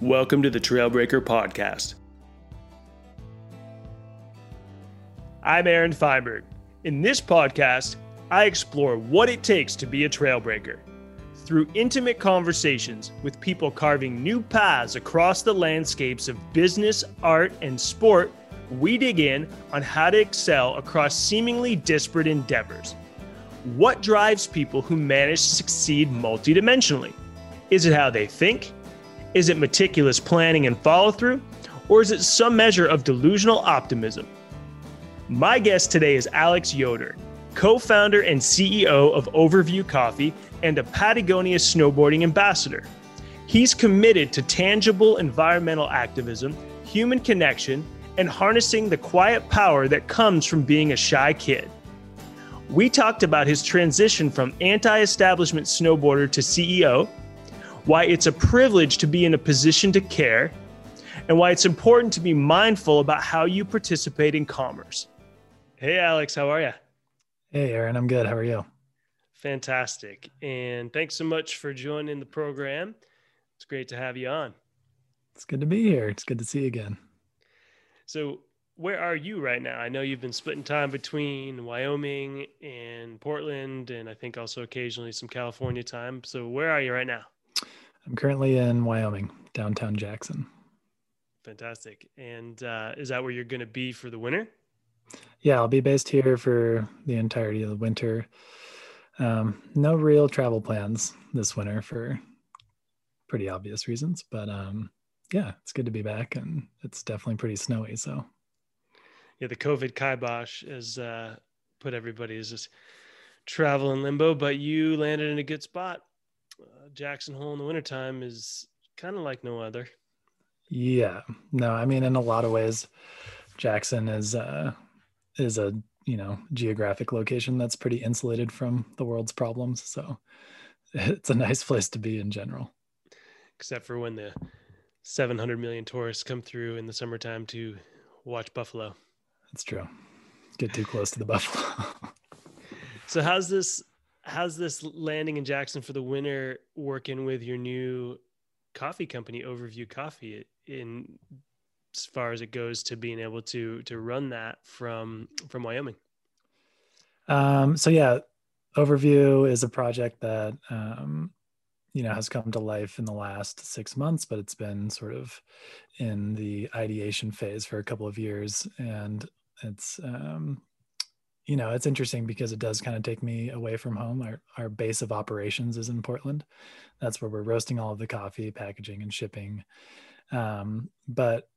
Welcome to the Trailbreaker Podcast. I'm Aaron Feinberg. In this podcast, I explore what it takes to be a trailbreaker. Through intimate conversations with people carving new paths across the landscapes of business, art, and sport, we dig in on how to excel across seemingly disparate endeavors. What drives people who manage to succeed multidimensionally? Is it how they think? Is it meticulous planning and follow through? Or is it some measure of delusional optimism? My guest today is Alex Yoder, co founder and CEO of Overview Coffee and a Patagonia snowboarding ambassador. He's committed to tangible environmental activism, human connection, and harnessing the quiet power that comes from being a shy kid. We talked about his transition from anti establishment snowboarder to CEO, why it's a privilege to be in a position to care, and why it's important to be mindful about how you participate in commerce. Hey, Alex, how are you? Hey, Aaron, I'm good. How are you? Fantastic. And thanks so much for joining the program. It's great to have you on. It's good to be here. It's good to see you again. So, where are you right now? I know you've been splitting time between Wyoming and Portland, and I think also occasionally some California time. So, where are you right now? I'm currently in Wyoming, downtown Jackson. Fantastic. And uh, is that where you're going to be for the winter? Yeah, I'll be based here for the entirety of the winter. Um, no real travel plans this winter for pretty obvious reasons, but um, yeah, it's good to be back, and it's definitely pretty snowy. So yeah, the COVID kibosh has uh, put everybody as just travel in limbo, but you landed in a good spot. Uh, Jackson Hole in the wintertime is kind of like no other. Yeah, no, I mean, in a lot of ways, Jackson is uh, is a you know geographic location that's pretty insulated from the world's problems. So it's a nice place to be in general. Except for when the 700 million tourists come through in the summertime to watch buffalo. That's true. Get too close to the buffalo. so how's this how's this landing in Jackson for the winter working with your new coffee company Overview Coffee in as far as it goes to being able to to run that from from Wyoming? Um, so yeah, Overview is a project that um, you know has come to life in the last six months but it's been sort of in the ideation phase for a couple of years and it's um, you know it's interesting because it does kind of take me away from home. Our, our base of operations is in portland. That's where we're roasting all of the coffee packaging and shipping. Um, but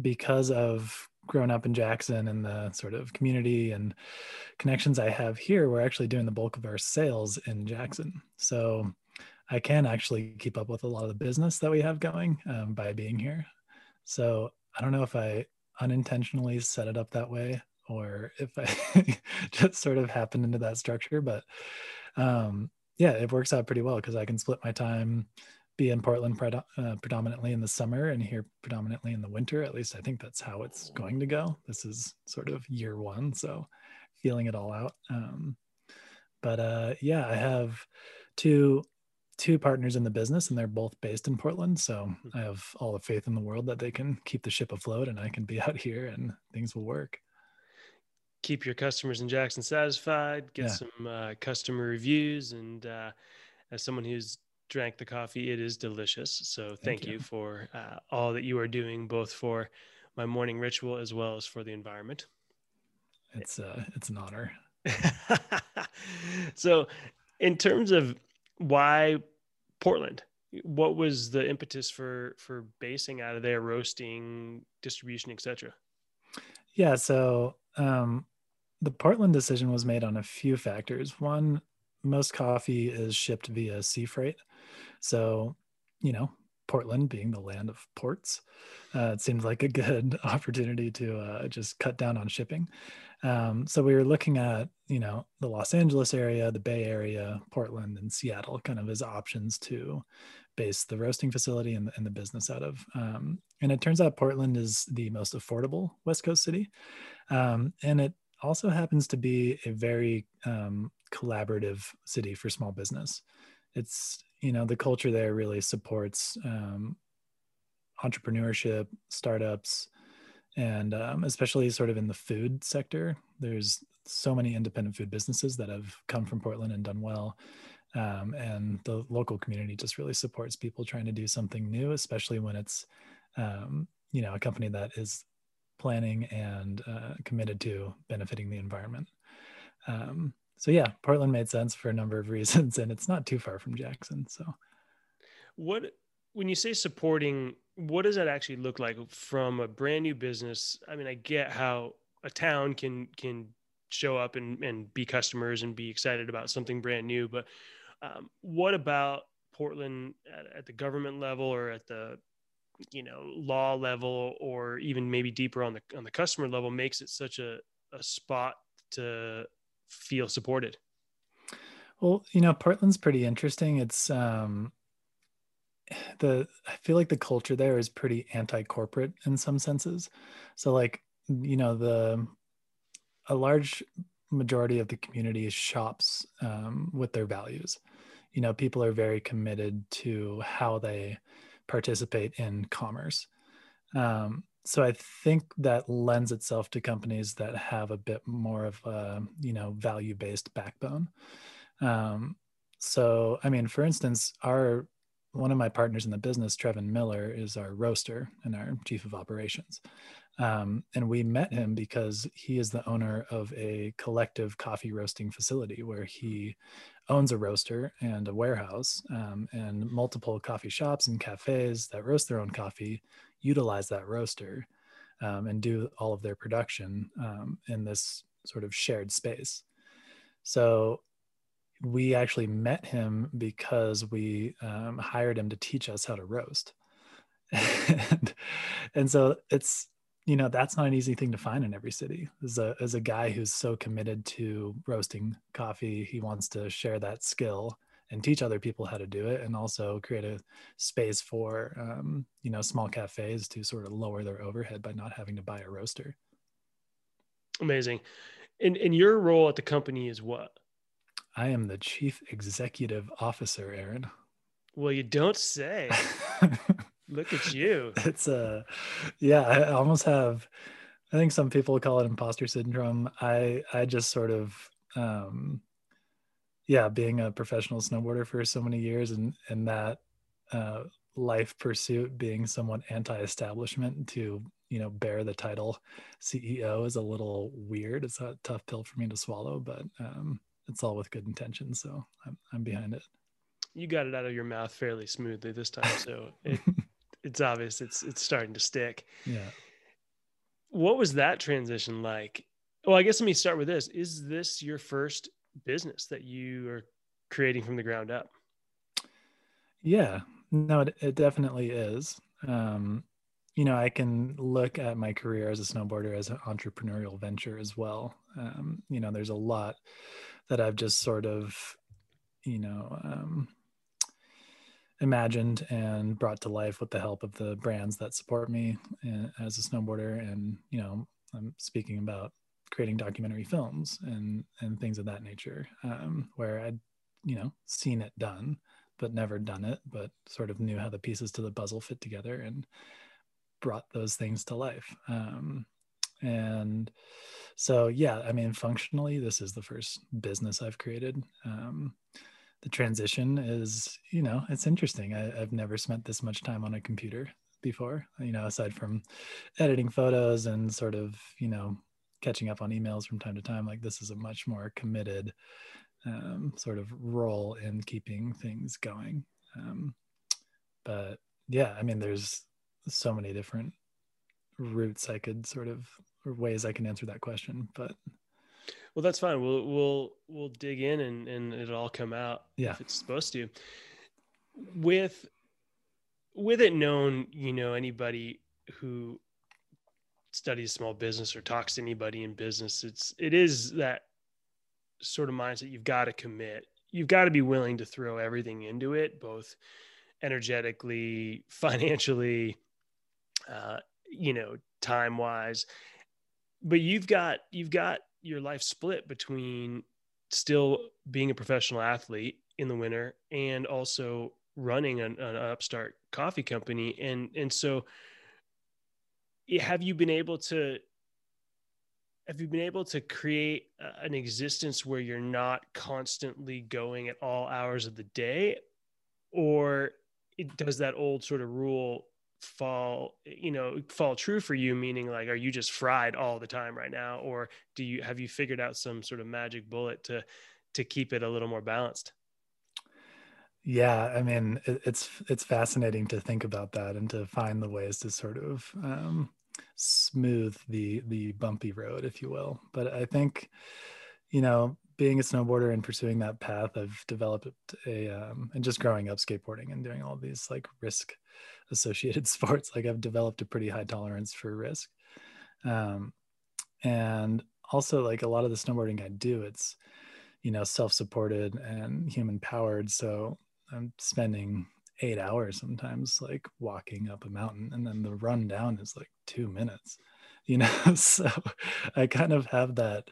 because of growing up in jackson and the sort of community and connections i have here we're actually doing the bulk of our sales in jackson. So I can actually keep up with a lot of the business that we have going um, by being here. So I don't know if I unintentionally set it up that way or if I just sort of happened into that structure. But um, yeah, it works out pretty well because I can split my time, be in Portland pred- uh, predominantly in the summer and here predominantly in the winter. At least I think that's how it's going to go. This is sort of year one, so feeling it all out. Um, but uh, yeah, I have two two partners in the business and they're both based in Portland. So hmm. I have all the faith in the world that they can keep the ship afloat and I can be out here and things will work. Keep your customers in Jackson satisfied, get yeah. some uh, customer reviews. And uh, as someone who's drank the coffee, it is delicious. So thank, thank you. you. for uh, all that you are doing, both for my morning ritual as well as for the environment. It's uh, it's an honor. so, in terms of why Portland? What was the impetus for for basing out of there, roasting, distribution, etc.? Yeah, so um, the Portland decision was made on a few factors. One, most coffee is shipped via sea freight, so you know Portland being the land of ports, uh, it seemed like a good opportunity to uh, just cut down on shipping. Um, so we were looking at, you know, the Los Angeles area, the Bay Area, Portland, and Seattle kind of as options to base the roasting facility and, and the business out of. Um, and it turns out Portland is the most affordable West Coast city. Um, and it also happens to be a very um, collaborative city for small business. It's, you know, the culture there really supports um, entrepreneurship, startups, and um, especially sort of in the food sector. There's so many independent food businesses that have come from Portland and done well. Um, and the local community just really supports people trying to do something new, especially when it's, um, you know, a company that is planning and uh, committed to benefiting the environment. Um, so yeah, Portland made sense for a number of reasons, and it's not too far from Jackson. So, what when you say supporting, what does that actually look like from a brand new business? I mean, I get how a town can can show up and, and be customers and be excited about something brand new. But um, what about Portland at, at, the government level or at the you know law level or even maybe deeper on the on the customer level makes it such a, a spot to feel supported? Well, you know, Portland's pretty interesting. It's um the I feel like the culture there is pretty anti-corporate in some senses. So like, you know, the a large majority of the community is shops um, with their values. You know, people are very committed to how they participate in commerce. Um, so I think that lends itself to companies that have a bit more of a you know value based backbone. Um, so I mean, for instance, our one of my partners in the business, Trevin Miller, is our roaster and our chief of operations. Um, and we met him because he is the owner of a collective coffee roasting facility where he owns a roaster and a warehouse um, and multiple coffee shops and cafes that roast their own coffee utilize that roaster um, and do all of their production um, in this sort of shared space. So we actually met him because we um, hired him to teach us how to roast. and, and so it's you know that's not an easy thing to find in every city as a as a guy who's so committed to roasting coffee he wants to share that skill and teach other people how to do it and also create a space for um, you know small cafes to sort of lower their overhead by not having to buy a roaster. Amazing. And and your role at the company is what? I am the chief executive officer aaron. Well you don't say Look at you. It's a, uh, yeah, I almost have, I think some people call it imposter syndrome. I, I just sort of, um, yeah, being a professional snowboarder for so many years and, and that, uh, life pursuit being somewhat anti-establishment to you know bear the title ceo is a little weird it's a tough pill for me to swallow but um, it's all with good intentions. so I'm, I'm behind it you got it out of your mouth fairly smoothly this time so it, it's obvious it's it's starting to stick. Yeah. What was that transition like? Well, I guess let me start with this. Is this your first business that you are creating from the ground up? Yeah. No, it, it definitely is. Um, you know, I can look at my career as a snowboarder as an entrepreneurial venture as well. Um, you know, there's a lot that I've just sort of, you know, um, imagined and brought to life with the help of the brands that support me uh, as a snowboarder and you know i'm speaking about creating documentary films and and things of that nature um, where i'd you know seen it done but never done it but sort of knew how the pieces to the puzzle fit together and brought those things to life um, and so yeah i mean functionally this is the first business i've created um, the transition is you know it's interesting. I, have never spent this much time on a computer before you know aside from editing photos and sort of you know catching up on emails from time to time like this is a much more committed um, sort of role in keeping things going. Um, but yeah i mean there's so many different routes i could sort of or ways i can answer that question but well, that's fine. We'll we'll we'll dig in and and it'll all come out. Yeah, if it's supposed to. With with it known, you know, anybody who studies small business or talks to anybody in business, it's it is that sort of mindset. You've got to commit. You've got to be willing to throw everything into it, both energetically, financially, uh, you know, time wise. But you've got you've got your life split between still being a professional athlete in the winter and also running an, an upstart coffee company. And and so have you been able to have you been able to create an existence where you're not constantly going at all hours of the day? Or does that old sort of rule fall you know fall true for you meaning like are you just fried all the time right now? Or do you have you figured out some sort of magic bullet to to keep it a little more balanced? Yeah i mean it, it's it's fascinating to think about that and to find the ways to sort of um, smooth the the bumpy road if you will. But i think you know being a snowboarder and pursuing that path, I've developed a um, and just growing up skateboarding and doing all these like risk associated sports, like I've developed a pretty high tolerance for risk. Um, and also like a lot of the snowboarding I do, it's you know self-supported and human powered. So I'm spending eight hours sometimes like walking up a mountain, and then the run down is like two minutes. You know, so I kind of have that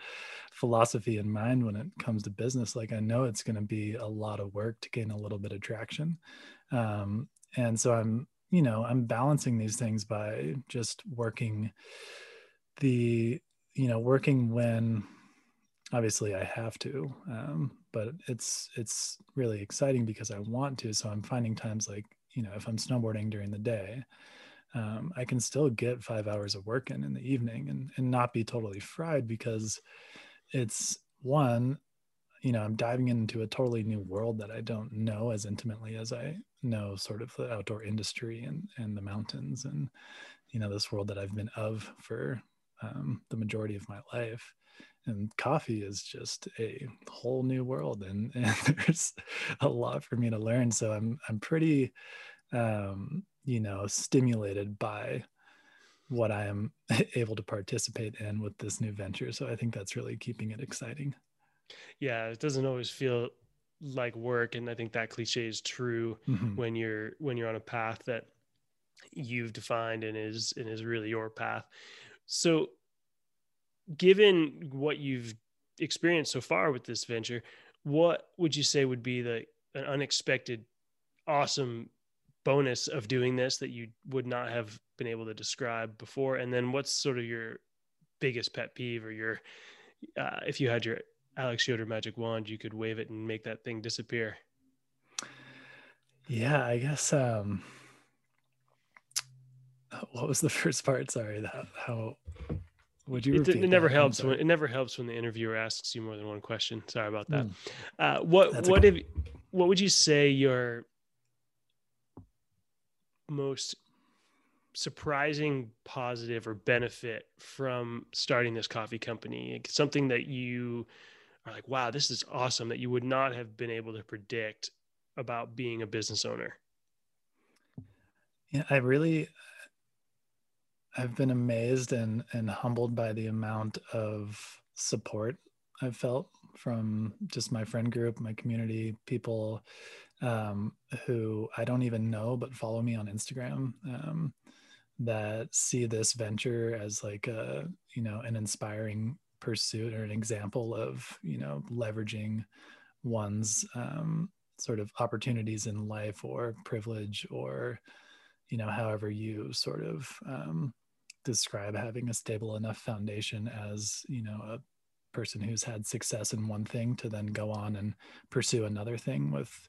philosophy in mind when it comes to business like i know it's going to be a lot of work to gain a little bit of traction um, and so i'm you know i'm balancing these things by just working the you know working when obviously i have to um, but it's it's really exciting because i want to. So i'm finding times like you know if i'm snowboarding during the day um, i can still get five hours of work in in the evening and, and not be totally fried because it's one you know i'm diving into a totally new world that i don't know as intimately as i know sort of the outdoor industry and and the mountains and you know this world that i've been of for um, the majority of my life and coffee is just a whole new world and, and there's a lot for me to learn so i'm i'm pretty um, you know stimulated by what I am able to participate in with this new venture. So I think that's really keeping it exciting. Yeah, it doesn't always feel like work and I think that cliche is true mm-hmm. when you're when you're on a path that you've defined and is and is really your path. So given what you've experienced so far with this venture, what would you say would be the an unexpected awesome bonus of doing this that you would not have been able to describe before? And then what's sort of your biggest pet peeve or your, uh, if you had your Alex Yoder magic wand, you could wave it and make that thing disappear? Yeah, I guess, um, what was the first part? Sorry, that, how would you? It, it never helps when it never helps when the interviewer asks you more than one question. Sorry about that. Mm. Uh, what That's what if what would you say your most surprising positive or benefit from starting this coffee company? Something that you are like, wow, this is awesome that you would not have been able to predict about being a business owner? Yeah, I really I've been amazed and and humbled by the amount of support I've felt from just my friend group, my community, people um, who I don't even know but follow me on Instagram um, that see this venture as like a you know an inspiring pursuit or an example of you know leveraging one's um, sort of opportunities in life or privilege or you know however you sort of um, describe having a stable enough foundation as you know a person who's had success in one thing to then go on and pursue another thing with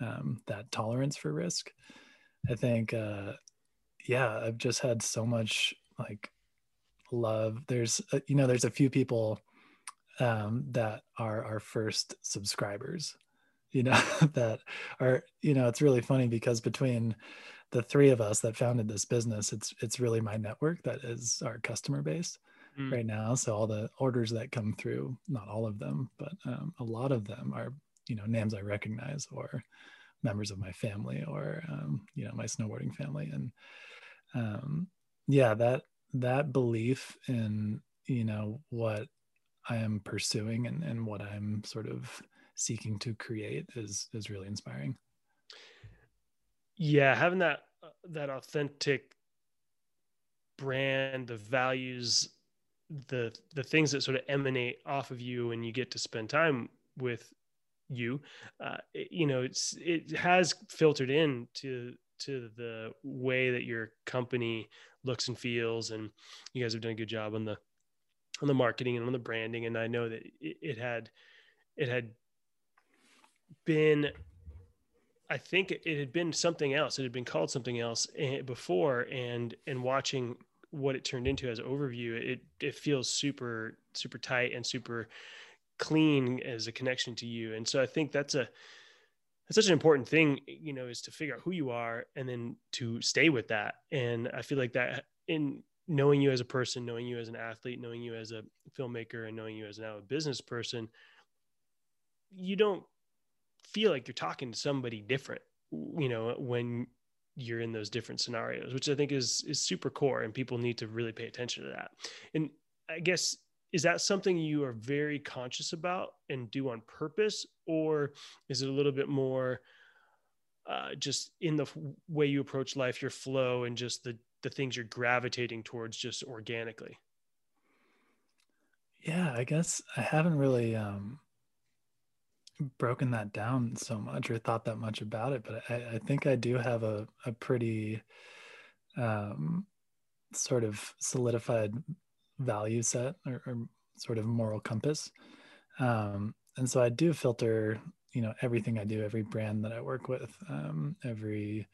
um, that tolerance for risk. I think, uh, yeah, I've just had so much like love. There's, uh, you know, there's a few people um, that are our first subscribers, you know, that are, you know, it's really funny because between the three of us that founded this business, it's it's really my network that is our customer base mm. right now. So all the orders that come through, not all of them, but um, a lot of them are you know names I recognize or members of my family or um, you know my snowboarding family and um, yeah that that belief in you know what I am pursuing and, and what I'm sort of seeking to create is is really inspiring. Yeah, having that uh, that authentic brand, the values, the the things that sort of emanate off of you, and you get to spend time with you uh, it, you know it's it has filtered in to to the way that your company looks and feels and you guys have done a good job on the on the marketing and on the branding. And i know that it, it had it had been i think it had been something else. It had been called something else eh, before and and watching what it turned into as overview it it feels super super tight and super clean as a connection to you. And so i think that's a that's such an important thing eh, you know is to figure out who you are and then to stay with that. And i feel like that in knowing you as a person knowing you as an athlete knowing you as a filmmaker and knowing you as now a business person you don't feel like you're talking to somebody different you know when you're in those different scenarios which i think is is super core and people need to really pay attention to that. And i guess is that something you are very conscious about and do on purpose? Or is it a little bit more uh, just in the way you approach life your flow and just the the things you're gravitating towards just organically? Yeah i guess i haven't really um broken that down so much or thought that much about it but i, I think i do have a, a pretty um sort of solidified value set or, or sort of moral compass. Um, and so I do filter, you know, everything I do, every brand that I work with, um, every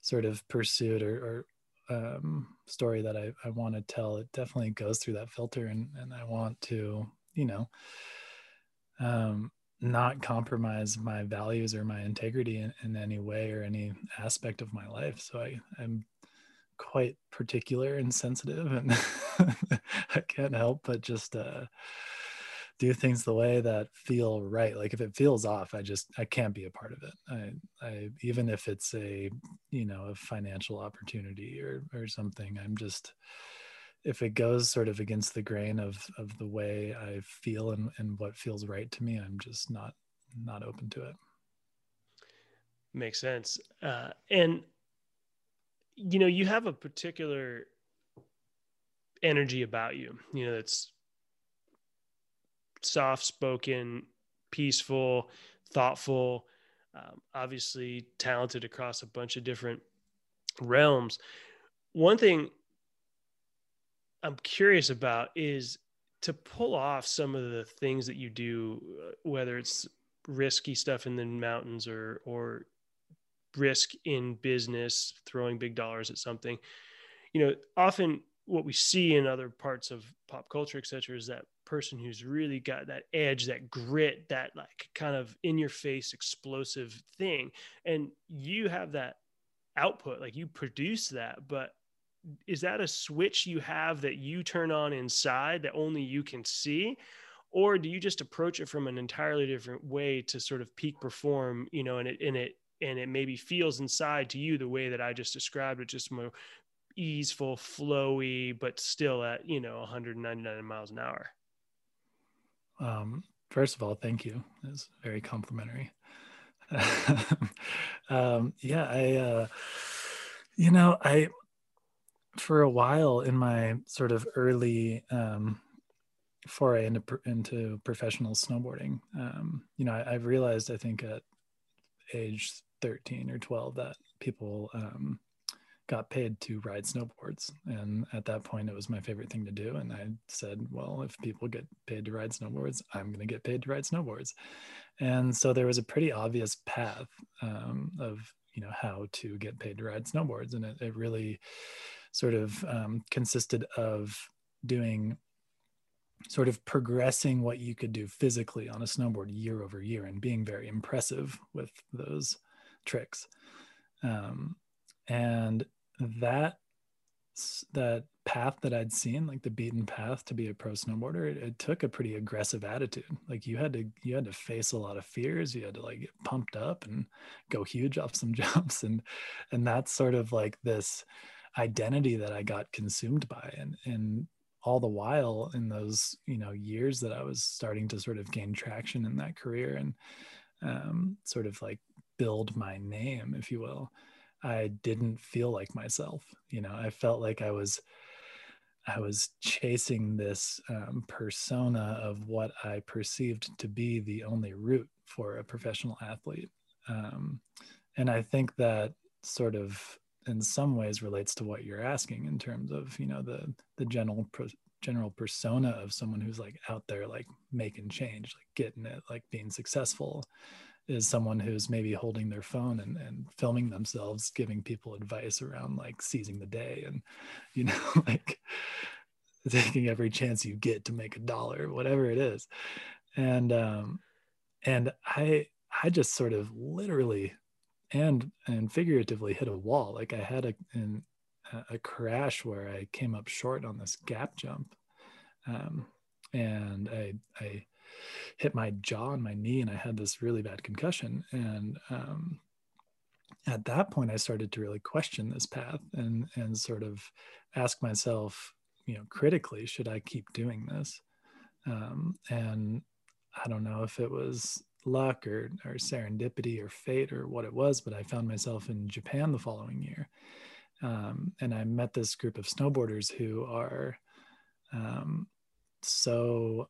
sort of pursuit or, or um, story that I, I want to tell, it definitely goes through that filter. And, and I want to, you know, um, not compromise my values or my integrity in, in any way or any aspect of my life. So I, I'm quite particular and sensitive and I can't help but just uh, do things the way that feel right. Like if it feels off, I just I can't be a part of it. I I even if it's a you know a financial opportunity or or something, I'm just if it goes sort of against the grain of of the way I feel and, and what feels right to me, I'm just not not open to it. Makes sense. Uh, and you know, you have a particular energy about you, you know, that's soft spoken, peaceful, thoughtful, um, obviously talented across a bunch of different realms. One thing I'm curious about is to pull off some of the things that you do, uh, whether it's risky stuff in the mountains or or risk in business, throwing big dollars at something. You know, often what we see in other parts of pop culture, et cetera, is that person who's really got that edge, that grit, that like kind of in your face explosive thing. And you have that output, like you produce that, but is that a switch you have that you turn on inside that only you can see? Or do you just approach it from an entirely different way to sort of peak perform, you know, and it, and it, and it maybe feels inside to you the way that I just described it, just more easeful, flowy, but still at you know 199 miles an hour. Um, first of all, thank you. It's very complimentary. um, yeah, I, uh, you know, I for a while in my sort of early um, foray into into professional snowboarding, um, you know, I, have realized I think at age 13 or 12 that people um, got paid to ride snowboards. And at that point, it was my favorite thing to do. And I said, well, if people get paid to ride snowboards, I'm going to get paid to ride snowboards. And so there was a pretty obvious path um, of, you know, how to get paid to ride snowboards. And it, it really sort of um, consisted of doing sort of progressing what you could do physically on a snowboard year over year and being very impressive with those tricks. Um, and that that path that I'd seen, like the beaten path to be a pro snowboarder, it, it, took a pretty aggressive attitude. Like you had to you had to face a lot of fears. You had to like get pumped up and go huge off some jumps, and and that's sort of like this identity that I got consumed by, and and all the while in those you know years that I was starting to sort of gain traction in that career and um, sort of like build my name, if you will. I didn't feel like myself. You know, I felt like I was I was chasing this um, persona of what I perceived to be the only route for a professional athlete. Um, and I think that sort of in some ways relates to what you're asking in terms of you know the the general pro- general persona of someone who's like out there like making change like getting it like being successful is someone who's maybe holding their phone and, and filming themselves giving people advice around like seizing the day and you know like taking every chance you get to make a dollar whatever it is. And um and i i just sort of literally and and figuratively hit a wall. Like i had a an, a crash where i came up short on this gap jump um and i i hit my jaw and my knee and I had this really bad concussion. And um, at that point, I started to really question this path and, and sort of ask myself, you know, critically, should I keep doing this? Um, and I don't know if it was luck or, or serendipity or fate or what it was, but I found myself in Japan the following year. Um, and I met this group of snowboarders who are um, so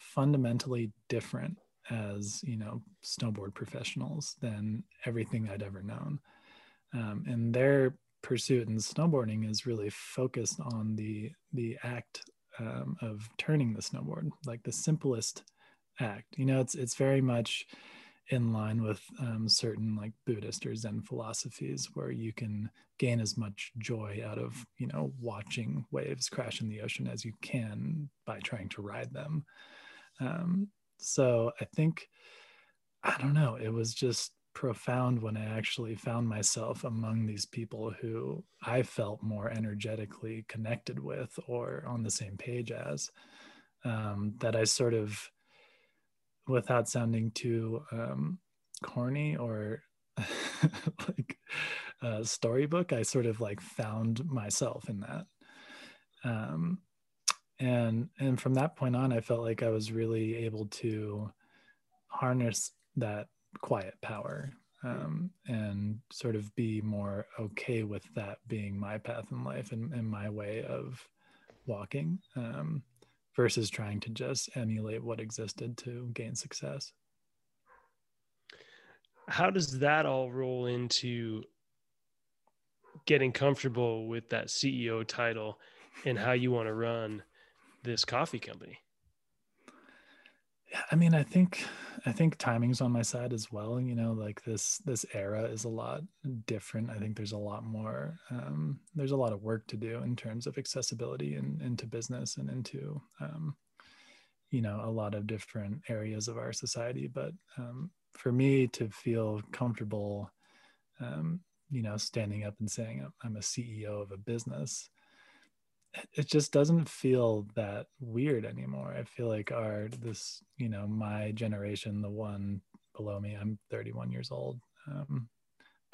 fundamentally different as you know snowboard professionals than everything I'd ever known. Um, and their pursuit in snowboarding is really focused on the the act um, of turning the snowboard, like the simplest act. You know, it's it's very much in line with um, certain like Buddhist or Zen philosophies, where you can gain as much joy out of you know watching waves crash in the ocean as you can by trying to ride them. Um, so I think, I don't know, it was just profound when I actually found myself among these people who I felt more energetically connected with or on the same page as. Um, that I sort of, without sounding too um, corny or like a storybook, I sort of like found myself in that. Um, and and from that point on i felt like i was really able to harness that quiet power um, and sort of be more okay with that being my path in life and, and my way of walking um, versus trying to just emulate what existed to gain success. How does that all roll into getting comfortable with that ceo title and how you want to run this coffee company? Yeah, I mean, I think I think timing's on my side as well. You know, like this this era is a lot different. I think there's a lot more um, there's a lot of work to do in terms of accessibility and into business and into um, you know a lot of different areas of our society. But um, for me to feel comfortable, um, you know, standing up and saying I'm a CEO of a business it just doesn't feel that weird anymore. I feel like our this, you know, my generation, the one below me, I'm 31 years old, um,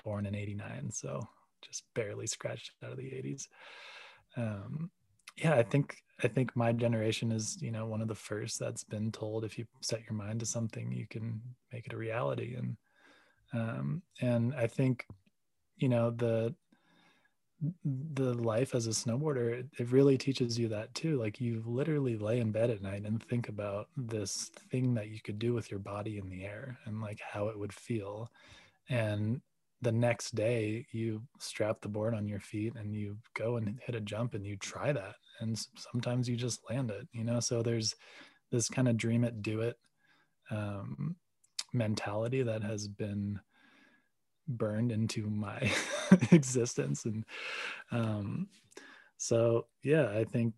born in 89, so just barely scratched out of the 80s. Um, yeah, I think I think my generation is, you know, one of the first that's been told if you set your mind to something, you can make it a reality. And um, and I think, you know, the the life as a snowboarder it, really teaches you that too like you literally lay in bed at night and think about this thing that you could do with your body in the air and like how it would feel. And the next day you strap the board on your feet and you go and hit a jump and you try that. And sometimes you just land it you know? So there's this kind of dream it do it um, mentality that has been burned into my existence. And um so yeah i think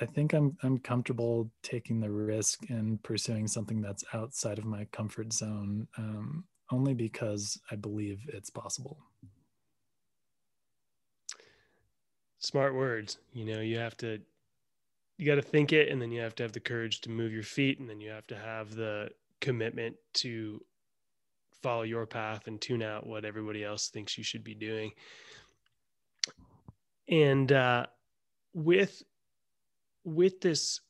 i think i'm i'm comfortable taking the risk and pursuing something that's outside of my comfort zone um only because i believe it's possible. Smart words. You know you have to you got to think it and then you have to have the courage to move your feet and then you have to have the commitment to follow your path and tune out what everybody else thinks you should be doing. And uh, with with this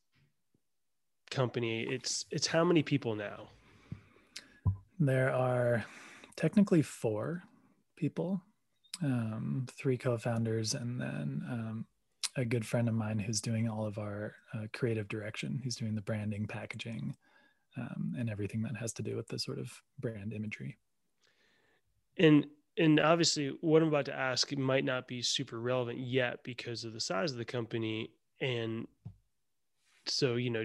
company, it's it's how many people now? There are technically four people, um, three co-founders, and then um, a good friend of mine who's doing all of our uh, creative direction. He's doing the branding, packaging, um, and everything that has to do with the sort of brand imagery. And and obviously, what I'm about to ask might not be super relevant yet because of the size of the company, and so you know,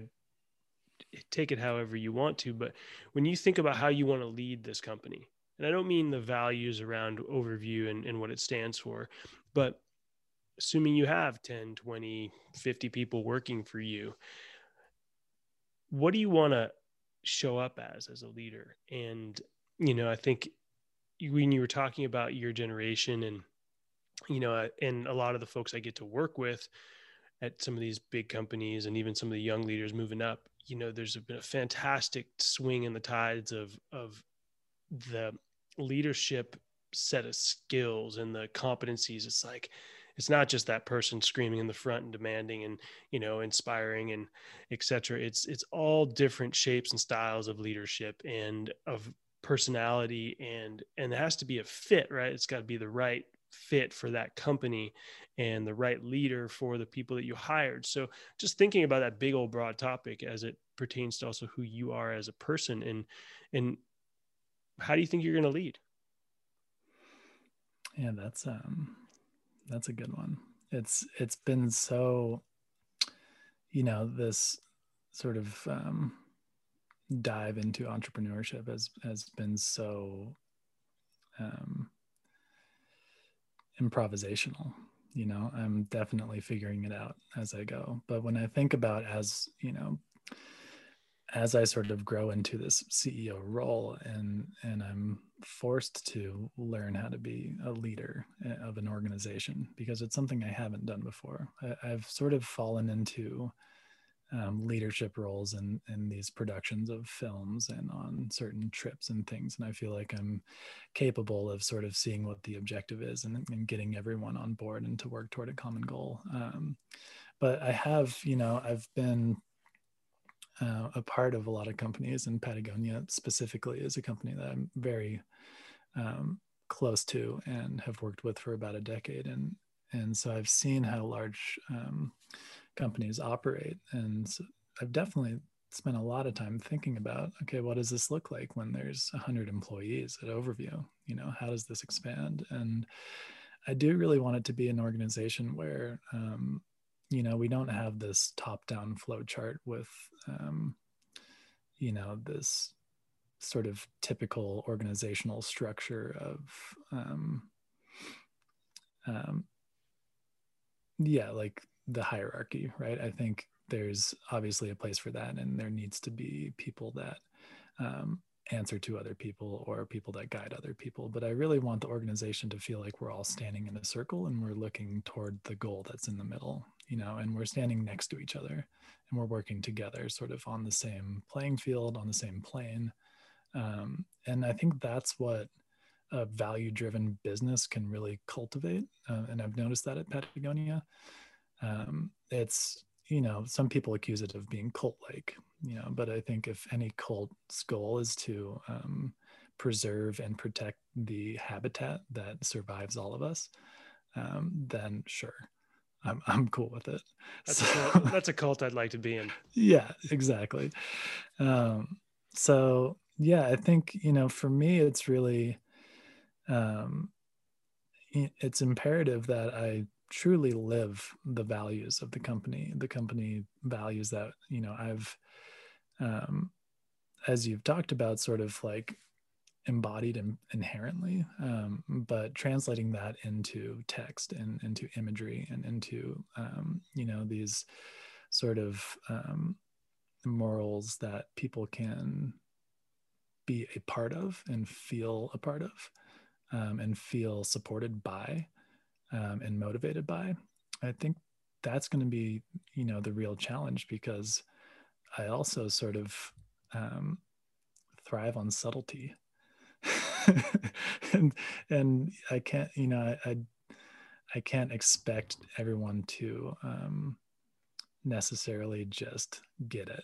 take it however you want to. But when you think about how you want to lead this company, and I don't mean the values around overview and, and what it stands for, but assuming you have 10, 20, 50 people working for you, what do you want to show up as as a leader? And, you know, I think when you were talking about your generation and, you know, and a lot of the folks I get to work with at some of these big companies and even some of the young leaders moving up, you know, there's been a fantastic swing in the tides of, of the leadership set of skills and the competencies. It's like, it's not just that person screaming in the front and demanding and you know inspiring and etc it's it's all different shapes and styles of leadership and of personality and and it has to be a fit right? It's got to be the right fit for that company and the right leader for the people that you hired. So just thinking about that big old broad topic as it pertains to also who you are as a person and and how do you think you're going to lead? Yeah that's um that's a good one. It's it's been so, you know, this sort of um, dive into entrepreneurship has has been so um, improvisational. You know, I'm definitely figuring it out as I go. But when I think about as you know, as I sort of grow into this CEO role and and I'm forced to learn how to be a leader eh, of an organization because it's something I haven't done before. I, have sort of fallen into um, leadership roles in in these productions of films and on certain trips and things, and I feel like I'm capable of sort of seeing what the objective is and, and getting everyone on board and to work toward a common goal. Um, but I have, you know, I've been uh, a part of a lot of companies, and Patagonia specifically is a company that I'm very um, close to and have worked with for about a decade. And and so I've seen how large um, companies operate, and so I've definitely spent a lot of time thinking about okay what does this look like when there's 100 employees at overview? You know how does this expand? And i do really want it to be an organization where um, you know we don't have this top down flow chart with um, you know this sort of typical organizational structure of um, um, yeah like the hierarchy right i think there's obviously a place for that and there needs to be people that um, answer to other people or people that guide other people. But I really want the organization to feel like we're all standing in a circle and we're looking toward the goal that's in the middle, you know, and we're standing next to each other and we're working together, sort of on the same playing field, on the same plane. Um, and I think that's what a value driven business can really cultivate. Uh, and I've noticed that at Patagonia. Um, it's you know, some people accuse it of being cult like, you know, but I think if any cult's goal is to um, preserve and protect the habitat that survives all of us, um, then sure. I'm, I'm cool with it. That's, so, a cult, that's a cult I'd like to be in. Yeah, exactly. Um, so yeah, I think, you know, for me, it's really, um, it's imperative that I truly live the values of the company the company values that you know i've um, as you've talked about sort of like embodied in, inherently um, but translating that into text and into imagery and into um, you know these sort of um, morals that people can be a part of and feel a part of um, and feel supported by um, and motivated by i think that's going to be you know the real challenge because i also sort of um, thrive on subtlety and and i can't you know I, I, I can't expect everyone to um, necessarily just get it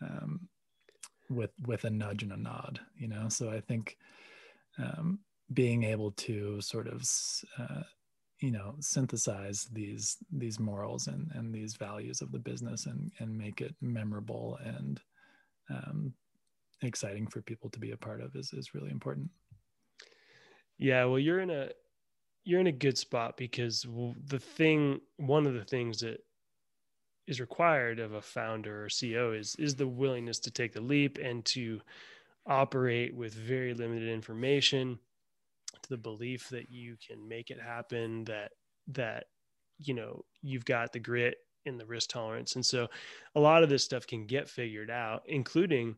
um, with with a nudge and a nod you know? So i think um, being able to sort of uh, you know synthesize these these morals and and these values of the business and and make it memorable and um, exciting for people to be a part of is is really important. Yeah, well, you're in a you're in a good spot because the thing one of the things that is required of a founder or CEO is is the willingness to take the leap and to operate with very limited information to the belief that you can make it happen that that you know you've got the grit and the risk tolerance and so a lot of this stuff can get figured out including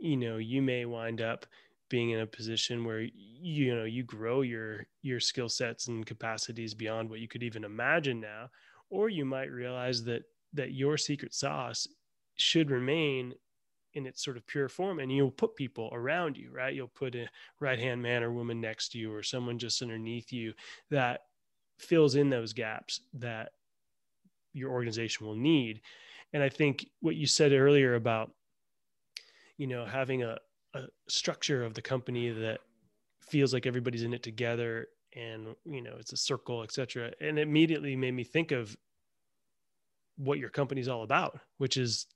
you know you may wind up being in a position where you know you grow your your skill sets and capacities beyond what you could even imagine now or you might realize that that your secret sauce should remain in its sort of pure form and you'll put people around you right? You'll put a right hand man or woman next to you or someone just underneath you that fills in those gaps that your organization will need. And i think what you said earlier about you know having a, a structure of the company that feels like everybody's in it together and you know it's a circle etc and it immediately made me think of what your company's all about which is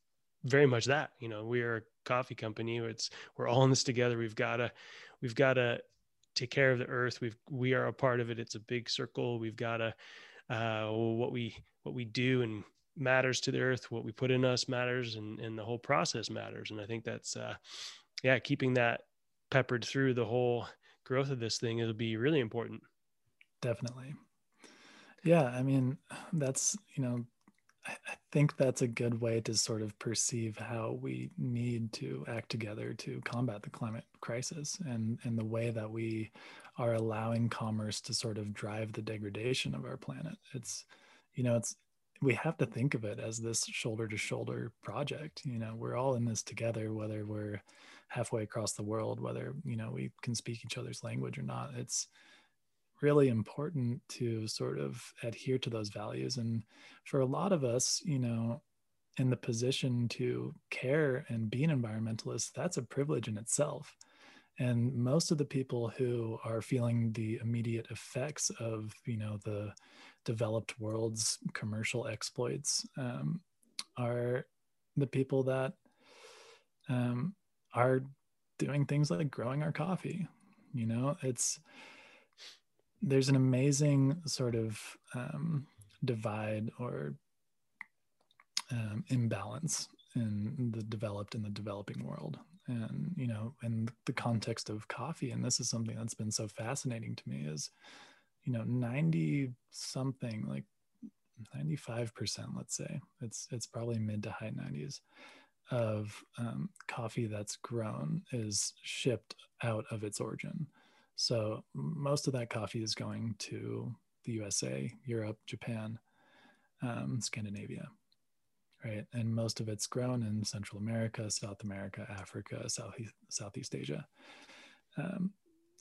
very much that you know we are a coffee company. It's we're all in this together. We've got to we've got to take care of the earth. We've we are a part of it. It's a big circle. We've got to uh, what we what we do and matters to the earth what we put in us matters and and the whole process matters. And i think that's uh yeah keeping that peppered through the whole growth of this thing it'll be really important. Definitely. Yeah i mean that's you know I think that's a good way to sort of perceive how we need to act together to combat the climate crisis and, and the way that we are allowing commerce to sort of drive the degradation of our planet. It's, you know, it's, we have to think of it as this shoulder to shoulder project. You know, we're all in this together, whether we're halfway across the world, whether, you know, we can speak each other's language or not. It's, really important to sort of adhere to those values. And for a lot of us, you know, in the position to care and be an environmentalist, that's a privilege in itself. And most of the people who are feeling the immediate effects of, you know, the developed world's commercial exploits um, are the people that um, are doing things like growing our coffee. You know, it's there's an amazing sort of um, divide or um, imbalance in the developed and the developing world and you know in the context of coffee and this is something that's been so fascinating to me is you know 90 something like 95% let's say it's it's probably mid to high 90s of um, coffee that's grown is shipped out of its origin. So most of that coffee is going to the USA, Europe, Japan, um, Scandinavia, right? And most of it's grown in Central America, South America, Africa, Southeast, Southeast Asia. Um,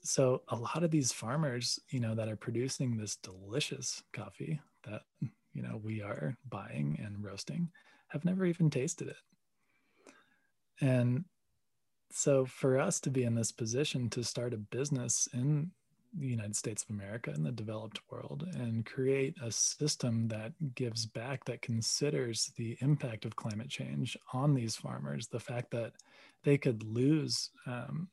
so a lot of these farmers, you know, that are producing this delicious coffee that, you know, we are buying and roasting have never even tasted it. And so for us to be in this position to start a business in the United States of America and the developed world and create a system that gives back that considers the impact of climate change on these farmers the fact that they could lose um,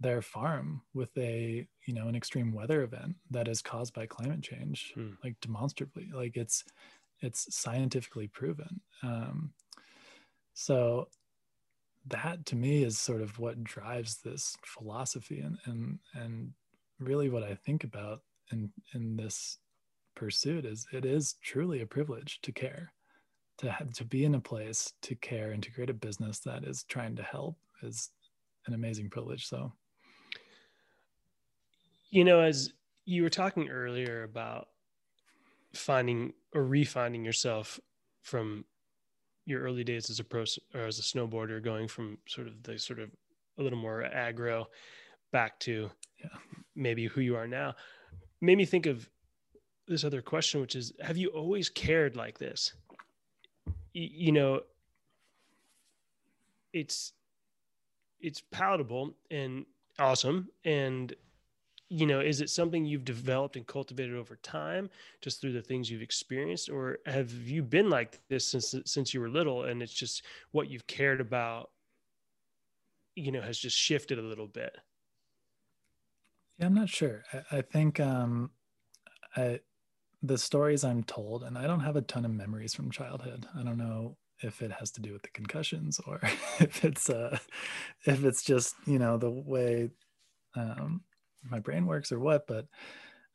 their farm with a you know an extreme weather event that is caused by climate change hmm. like demonstrably like it's it's scientifically proven um, so that to me is sort of what drives this philosophy and and and really what I think about in in this pursuit is it is truly a privilege to care to have, to be in a place to care and to create a business that is trying to help is an amazing privilege so you know as you were talking earlier about finding or refinding yourself from your early days as a pro or as a snowboarder, going from sort of the sort of a little more aggro back to yeah. Maybe who you are now, made me think of this other question, which is, have you always cared like this? Y- you know, it's it's palatable and awesome. And you know is it something you've developed and cultivated over time just through the things you've experienced? Or have you been like this since since you were little and it's just what you've cared about you know has just shifted a little bit yeah i'm not sure. I, I think um i the stories i'm told and i don't have a ton of memories from childhood. I don't know if it has to do with the concussions or if it's uh if it's just you know the way um my brain works or what but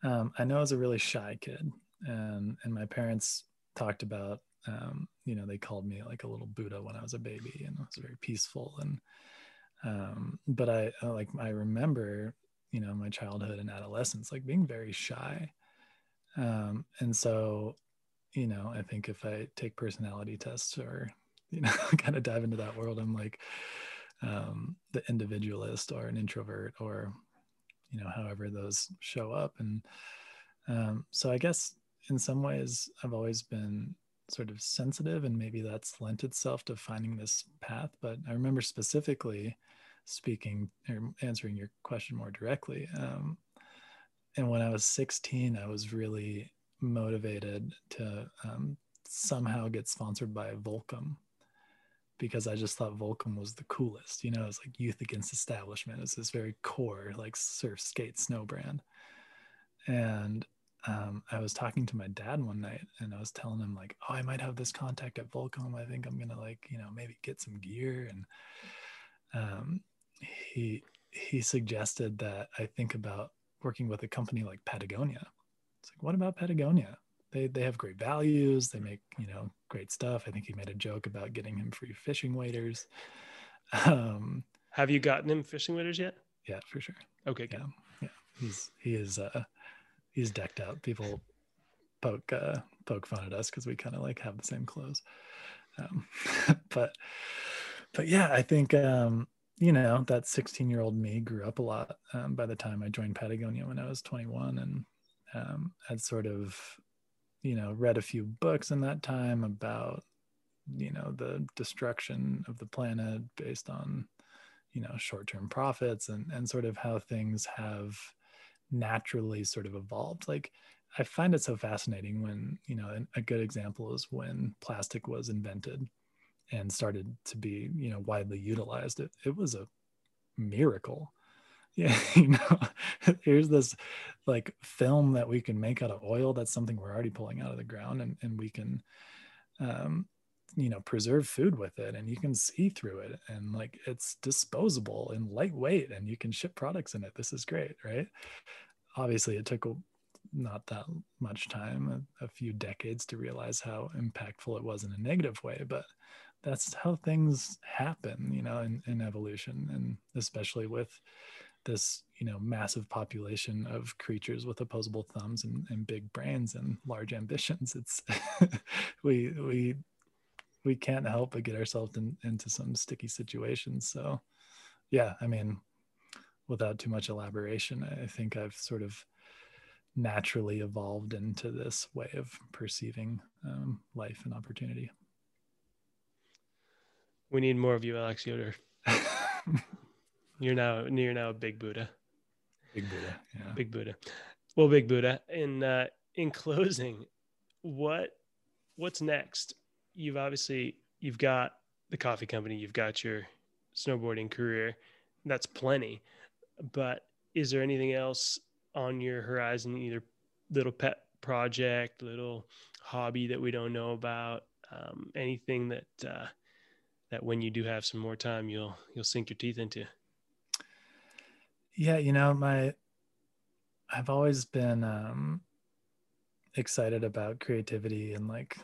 um i know i was a really shy kid and and my parents talked about um you know they called me like a little buddha when i was a baby and i was very peaceful and um but i like i remember you know my childhood and adolescence like being very shy um and so you know, I think if I take personality tests or, you know, kind of dive into that world, I'm like um, the individualist or an introvert or, you know, however those show up. And um, so I guess in some ways I've always been sort of sensitive and maybe that's lent itself to finding this path. But I remember specifically speaking or answering your question more directly. Um, and when I was 16, I was really motivated to um, somehow get sponsored by Volcom because I just thought Volcom was the coolest. You know, it's like Youth Against Establishment. It's this very core, like surf, skate, snow brand. And um, I was talking to my dad one night and I was telling him, like, oh, I might have this contact at Volcom. I think I'm going to, like, you know, maybe get some gear. And um, he, he suggested that I think about working with a company like Patagonia it's like, what about Patagonia? They they have great values. They make you know great stuff. I think he made a joke about getting him free fishing waders. Um, have you gotten him fishing waders yet? Yeah, for sure. Okay, good. yeah, yeah. He's he is uh he's decked out. People poke uh, poke fun at us because we kind of like have the same clothes. Um, but but yeah, I think um, you know that 16 year old me grew up a lot um, by the time I joined Patagonia when I was 21, and um, I'd sort of, you know, read a few books in that time about, you know, the destruction of the planet based on, you know, short-term profits and and sort of how things have naturally sort of evolved. Like I find it so fascinating when, you know, a good example is when plastic was invented and started to be, you know, widely utilized. It, it was a miracle yeah you know here's this like film that we can make out of oil that's something we're already pulling out of the ground and, and we can um you know preserve food with it and you can see through it and like it's disposable and lightweight and you can ship products in it this is great right obviously it took a, not that much time a, a few decades to realize how impactful it was in a negative way but that's how things happen you know in, in evolution and especially with this you know massive population of creatures with opposable thumbs and, and big brains and large ambitions. It's we we we can't help but get ourselves in, into some sticky situations. So yeah i mean without too much elaboration i think i've sort of naturally evolved into this way of perceiving um, life and opportunity we need more of you alex yoder You're now you're now a big Buddha. Big Buddha. Yeah. Big Buddha. Well, big Buddha. In uh, in closing, what what's next? You've obviously you've got the coffee company, you've got your snowboarding career. That's plenty. But is there anything else on your horizon, either little pet project, little hobby that we don't know about, um, anything that uh, that when you do have some more time, you'll you'll sink your teeth into? yeah you know my i've always been um excited about creativity and like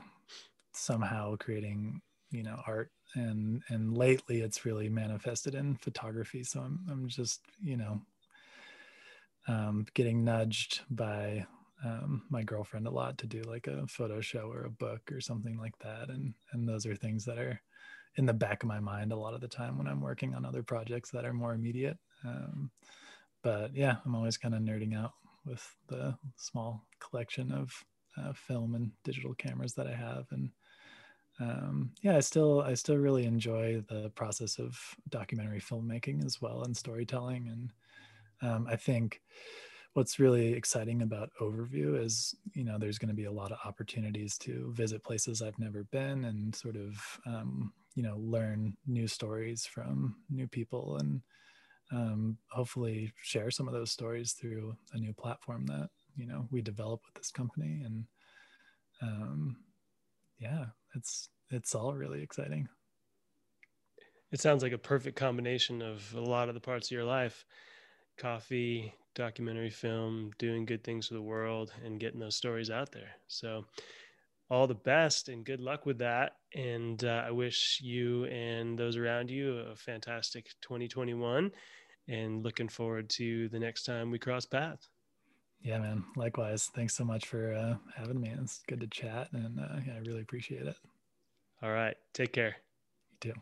somehow creating you know art. And and lately it's really manifested in photography. So i'm, I'm just you know um, getting nudged by um, my girlfriend a lot to do like a photo show or a book or something like that. And and those are things that are in the back of my mind a lot of the time when i'm working on other projects that are more immediate. Um, but yeah, I'm always kind of nerding out with the small collection of uh, film and digital cameras that I have, and um, yeah, I still I still really enjoy the process of documentary filmmaking as well and storytelling, and um, I think what's really exciting about overview is you know there's going to be a lot of opportunities to visit places i've never been and sort of um, you know learn new stories from new people and um, hopefully share some of those stories through a new platform that you know we develop with this company. And um, yeah it's it's all really exciting. It sounds like a perfect combination of a lot of the parts of your life coffee documentary film doing good things for the world and getting those stories out there. So all the best and good luck with that. And uh, i wish you and those around you a fantastic 2021 and looking forward to the next time we cross paths. Yeah man. Likewise. Thanks so much for uh, having me. It's good to chat and uh, yeah, i really appreciate it. All right. Take care. You too